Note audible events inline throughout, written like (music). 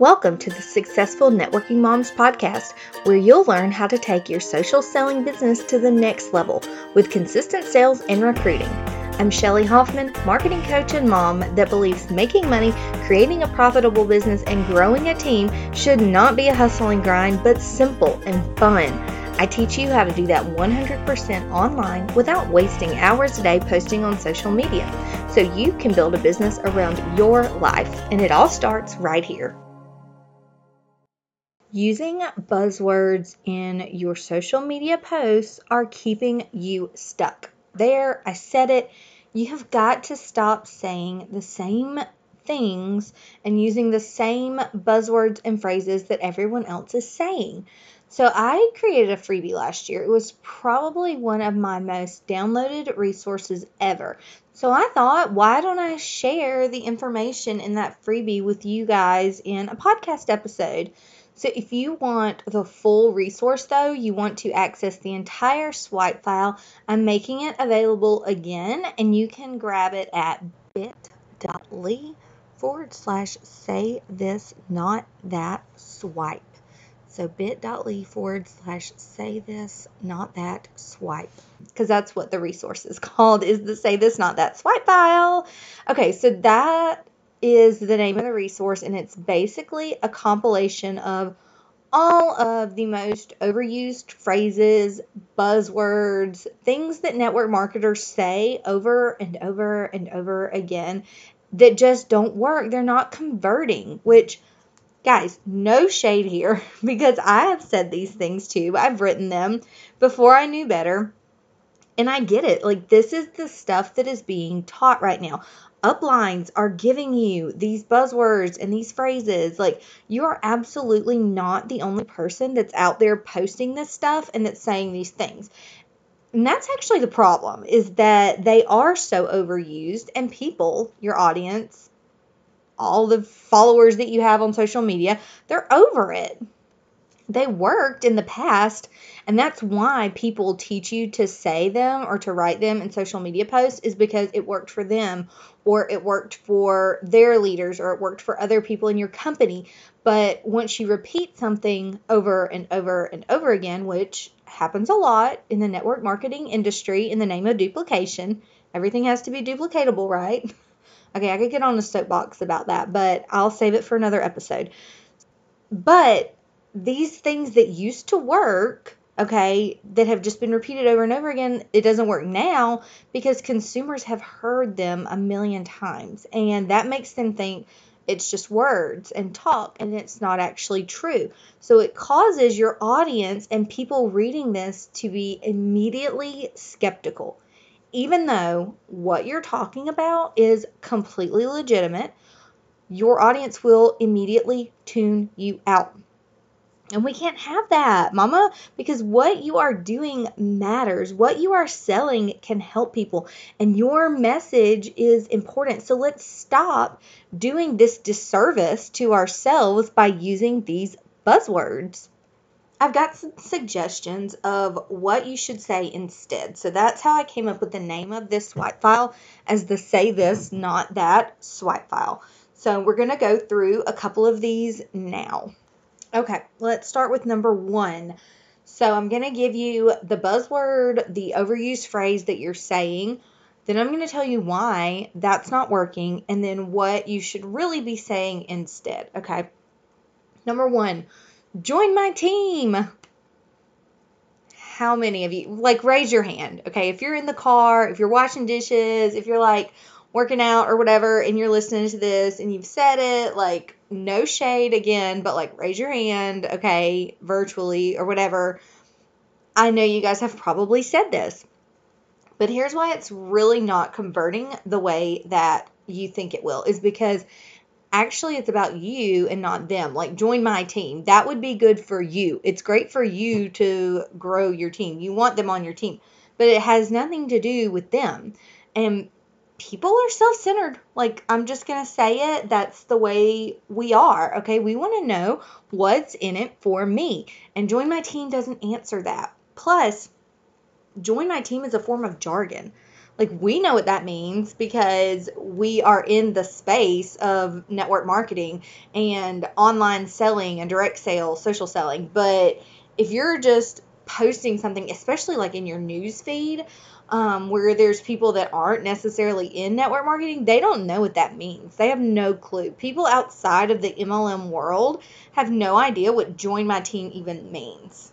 Welcome to the Successful Networking Moms podcast, where you'll learn how to take your social selling business to the next level with consistent sales and recruiting. I'm Shelly Hoffman, marketing coach and mom that believes making money, creating a profitable business, and growing a team should not be a hustle and grind, but simple and fun. I teach you how to do that 100% online without wasting hours a day posting on social media so you can build a business around your life. And it all starts right here. Using buzzwords in your social media posts are keeping you stuck. There, I said it. You have got to stop saying the same things and using the same buzzwords and phrases that everyone else is saying. So, I created a freebie last year. It was probably one of my most downloaded resources ever. So, I thought, why don't I share the information in that freebie with you guys in a podcast episode? So if you want the full resource though, you want to access the entire swipe file, I'm making it available again and you can grab it at bit.ly forward slash say this not that swipe. So bit.ly forward slash say this not that swipe. Because that's what the resource is (laughs) called is the say this not that swipe file. Okay, so that is the name of the resource, and it's basically a compilation of all of the most overused phrases, buzzwords, things that network marketers say over and over and over again that just don't work. They're not converting, which, guys, no shade here (laughs) because I have said these things too. I've written them before I knew better. And I get it. Like, this is the stuff that is being taught right now uplines are giving you these buzzwords and these phrases. Like, you are absolutely not the only person that's out there posting this stuff and that's saying these things. And that's actually the problem is that they are so overused and people, your audience, all the followers that you have on social media, they're over it they worked in the past and that's why people teach you to say them or to write them in social media posts is because it worked for them or it worked for their leaders or it worked for other people in your company. But once you repeat something over and over and over again which happens a lot in the network marketing industry in the name of duplication everything has to be duplicatable right? (laughs) Okay i could get on a soapbox about that but i'll save it for another episode. But these things that used to work, okay, that have just been repeated over and over again, it doesn't work now because consumers have heard them a million times. And that makes them think it's just words and talk and it's not actually true. So it causes your audience and people reading this to be immediately skeptical. Even though what you're talking about is completely legitimate, your audience will immediately tune you out. And we can't have that, mama, because what you are doing matters. What you are selling can help people, and your message is important. So let's stop doing this disservice to ourselves by using these buzzwords. I've got some suggestions of what you should say instead. So that's how I came up with the name of this swipe file as the say this, not that swipe file. So we're going to go through a couple of these now. Okay, let's start with number one. So I'm going to give you the buzzword, the overused phrase that you're saying. Then I'm going to tell you why that's not working and then what you should really be saying instead. Okay. Number one, join my team. How many of you, like, raise your hand. Okay. If you're in the car, if you're washing dishes, if you're like working out or whatever, and you're listening to this and you've said it, like, no shade again, but like raise your hand, okay, virtually or whatever. I know you guys have probably said this, but here's why it's really not converting the way that you think it will is because actually it's about you and not them. Like join my team. That would be good for you. It's great for you to grow your team. You want them on your team, but it has nothing to do with them. And people are self centered. Like, I'm just going to say it. That's the way we are. Okay. We want to know what's in it for me. And join my team doesn't answer that. Plus, join my team is a form of jargon. Like we know what that means because we are in the space of network marketing and online selling and direct sales, social selling. But if you're just posting something, especially like in your news feed, um, where there's people that aren't necessarily in network marketing, they don't know what that means. They have no clue. People outside of the MLM world have no idea what join my team even means.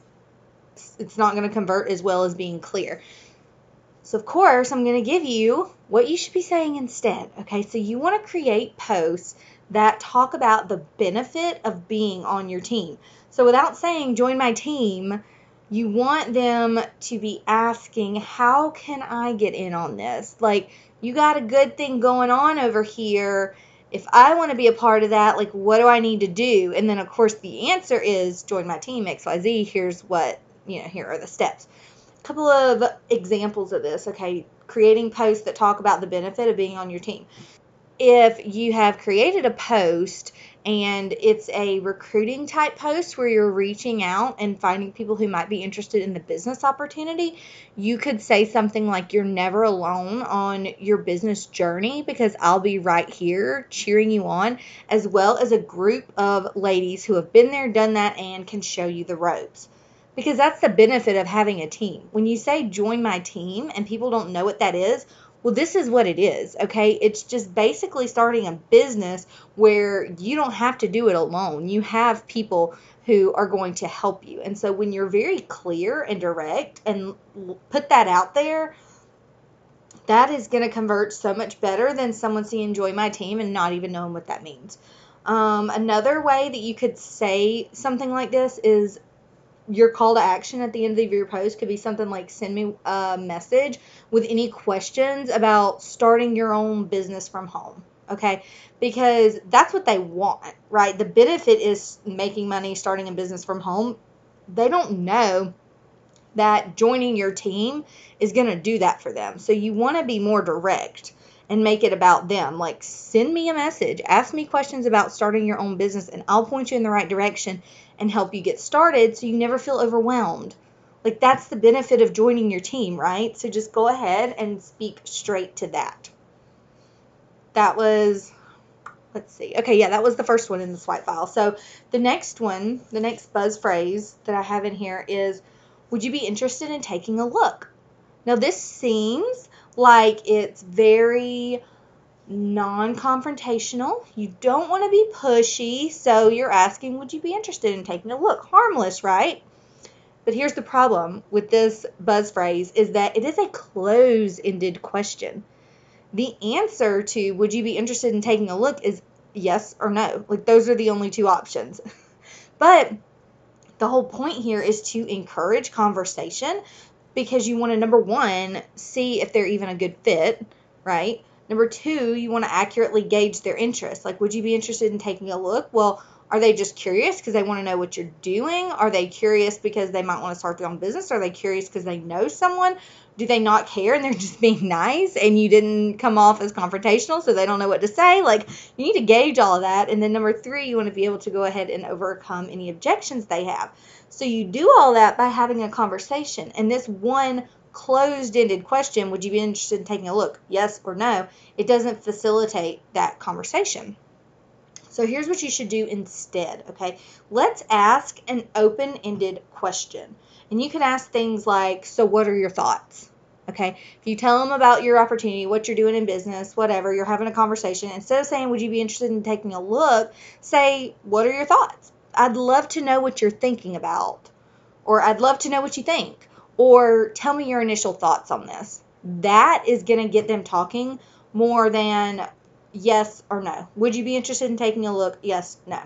It's not going to convert as well as being clear. So, of course, I'm going to give you what you should be saying instead. Okay, so you want to create posts that talk about the benefit of being on your team. So, without saying join my team, you want them to be asking, How can I get in on this? Like, you got a good thing going on over here. If I want to be a part of that, like, what do I need to do? And then, of course, the answer is join my team, XYZ. Here's what, you know, here are the steps A couple of examples of this. Okay, creating posts that talk about the benefit of being on your team. If you have created a post and it's a recruiting type post where you're reaching out and finding people who might be interested in the business opportunity, you could say something like, You're never alone on your business journey because I'll be right here cheering you on, as well as a group of ladies who have been there, done that, and can show you the ropes because that's the benefit of having a team. When you say join my team and people don't know what that is, well, this is what it is, okay? It's just basically starting a business where you don't have to do it alone. You have people who are going to help you. And so when you're very clear and direct and put that out there, that is going to convert so much better than someone seeing join my team and not even knowing what that means. Um, another way that you could say something like this is your call to action at the end of your post could be something like send me a message with any questions about starting your own business from home okay? Because that's what they want right? The benefit is making money starting a business from home. They don't know that joining your team is going to do that for them. So you want to be more direct and make it about them. Like, send me a message, ask me questions about starting your own business, and I'll point you in the right direction and help you get started so you never feel overwhelmed. Like, that's the benefit of joining your team, right? So just go ahead and speak straight to that. That was, let's see. Okay, yeah, that was the first one in the swipe file. So the next one, the next buzz phrase that I have in here is, would you be interested in taking a look? Now, this seems like it's very non confrontational. You don't want to be pushy, so you're asking, Would you be interested in taking a look? Harmless, right? But here's the problem with this buzz phrase is that it is a close ended question. The answer to would you be interested in taking a look is yes or no. Like those are the only two options. (laughs) but the whole point here is to encourage conversation because you want to number one see if they're even a good fit right? Number two you want to accurately gauge their interest. Like would you be interested in taking a look? Well are they just curious because they want to know what you're doing? Are they curious because they might want to start their own business? Are they curious because they know someone? Do they not care and they're (laughs) just being nice and you didn't come off as confrontational so they don't know what to say? Like you need to gauge all of that. And then number three you want to be able to go ahead and overcome any objections they have. So you do all that by having a conversation. And this one closed-ended question would you be interested in taking a look? Yes or no? It doesn't facilitate that conversation so here's what you should do instead, okay? Let's ask an open ended question. And you can ask things like, So, what are your thoughts? Okay. If you tell them about your opportunity, what you're doing in business, whatever, you're having a conversation, instead of saying, Would you be interested in taking a look? Say, What are your thoughts? I'd love to know what you're thinking about. Or I'd love to know what you think. Or tell me your initial thoughts on this. That is going to get them talking more than yes or no. Would you be interested in taking a look? Yes, no.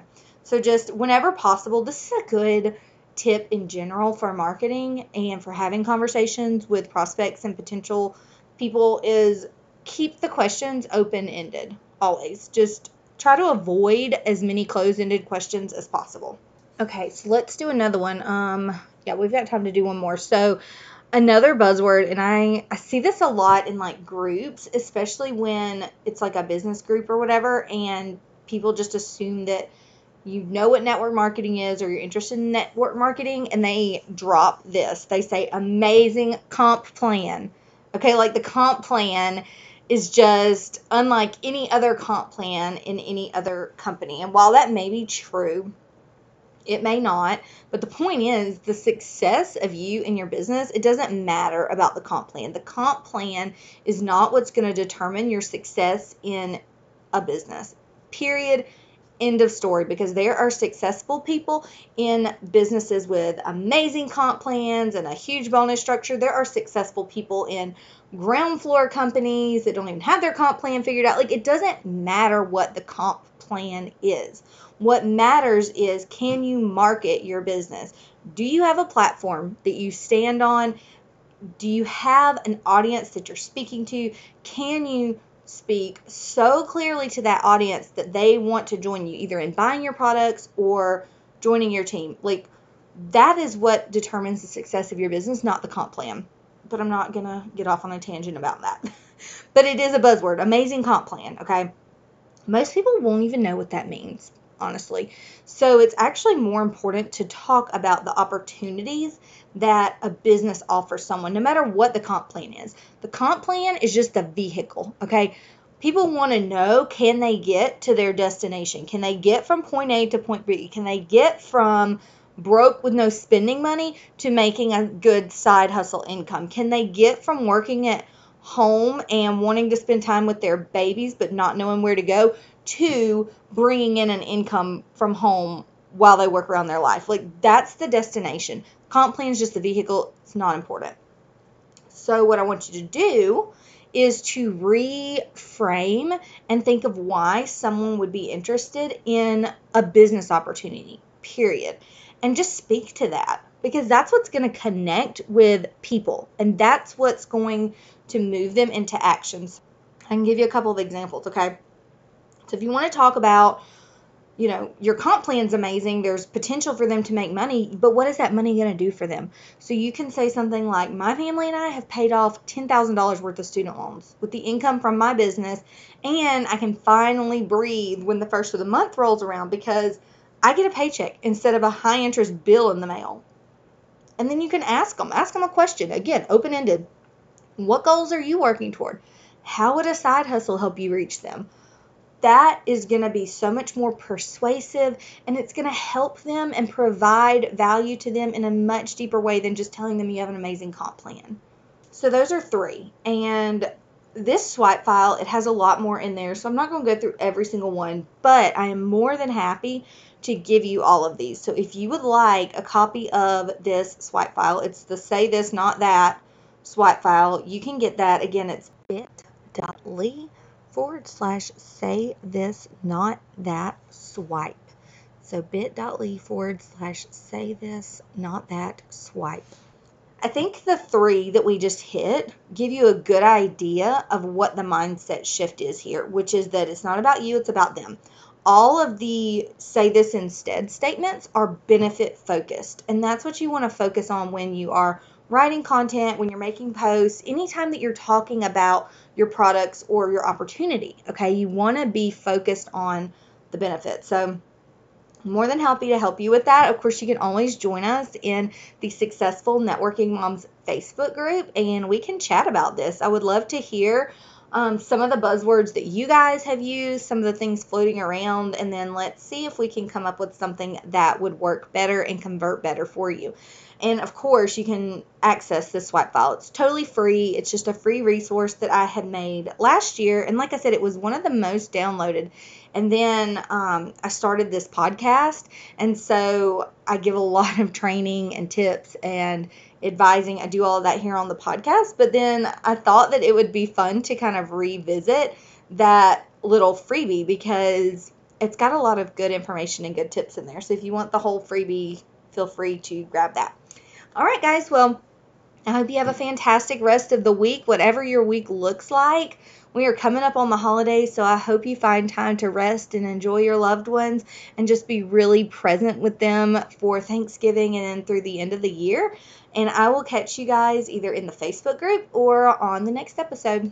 So just whenever possible, this is a good tip in general for marketing and for having conversations with prospects and potential people is keep the questions open ended always. Just try to avoid as many closed ended questions as possible. Okay, so let's do another one. Um yeah, we've got time to do one more. So another buzzword and I, I see this a lot in like groups especially when it's like a business group or whatever and people just assume that you know what network marketing is or you're interested in network marketing and they drop this they say amazing comp plan Okay, like the comp plan is just unlike any other comp plan in any other company. And while that may be true, it may not, but the point is the success of you and your business, it doesn't matter about the comp plan. The comp plan is not what's going to determine your success in a business. Period. End of story. Because there are successful people in businesses with amazing comp plans and a huge bonus structure. There are successful people in ground floor companies that don't even have their comp plan figured out. Like, it doesn't matter what the comp plan is. What matters is can you market your business? Do you have a platform that you stand on? Do you have an audience that you're speaking to? Can you speak so clearly to that audience that they want to join you either in buying your products or joining your team? Like that is what determines the success of your business, not the comp plan. But I'm not going to get off on a tangent about that. (laughs) but it is a buzzword, amazing comp plan, okay? Most people won't even know what that means honestly. So it's actually more important to talk about the opportunities that a business offers someone, no matter what the comp plan is. The comp plan is just a vehicle, okay? People want to know can they get to their destination? Can they get from point A to point B? Can they get from broke with no spending money to making a good side hustle income? Can they get from working at home and wanting to spend time with their babies but not knowing where to go to bringing in an income from home while they work around their life. Like that's the destination. Comp plan is just the vehicle, it's not important. So, what I want you to do is to reframe and think of why someone would be interested in a business opportunity, period. And just speak to that because that's what's going to connect with people and that's what's going to move them into actions. I can give you a couple of examples, okay? So if you want to talk about, you know, your comp plan's amazing, there's potential for them to make money, but what is that money going to do for them? So you can say something like, My family and I have paid off $10,000 worth of student loans with the income from my business, and I can finally breathe when the first of the month rolls around because I get a paycheck instead of a high interest bill in the mail. And then you can ask them, ask them a question. Again, open ended. What goals are you working toward? How would a side hustle help you reach them? that is going to be so much more persuasive and it's going to help them and provide value to them in a much deeper way than just telling them you have an amazing comp plan. So those are three. And this swipe file, it has a lot more in there, so I'm not going to go through every single one, but I am more than happy to give you all of these. So if you would like a copy of this swipe file, it's the say this, not that swipe file. You can get that. Again, it's bit.ly forward slash say this, not that swipe. So bit.ly forward slash say this, not that swipe. I think the three that we just hit give you a good idea of what the mindset shift is here, which is that it's not about you, it's about them. All of the say this instead statements are benefit focused, and that's what you want to focus on when you are writing content, when you're making posts, anytime that you're talking about your products or your opportunity. Okay, you want to be focused on the benefits. So, more than happy to help you with that. Of course, you can always join us in the Successful Networking Moms Facebook group and we can chat about this. I would love to hear um, some of the buzzwords that you guys have used, some of the things floating around, and then let's see if we can come up with something that would work better and convert better for you. And of course, you can access this swipe file. It's totally free. It's just a free resource that I had made last year. And like I said, it was one of the most downloaded. And then um, I started this podcast. And so I give a (laughs) lot of training and tips and advising. I do all that here on the podcast. But then I thought that it would be fun to kind of revisit that little freebie because it's got a lot of good information and good tips in there. So if you want the whole freebie, feel free to grab that. All right, guys. Well, I hope you have a fantastic rest of the week, whatever your week looks like. We are coming up on the holidays, so I hope you find time to rest and enjoy your loved ones and just be really present with them for Thanksgiving and then through the end of the year. And I will catch you guys either in the Facebook group or on the next episode.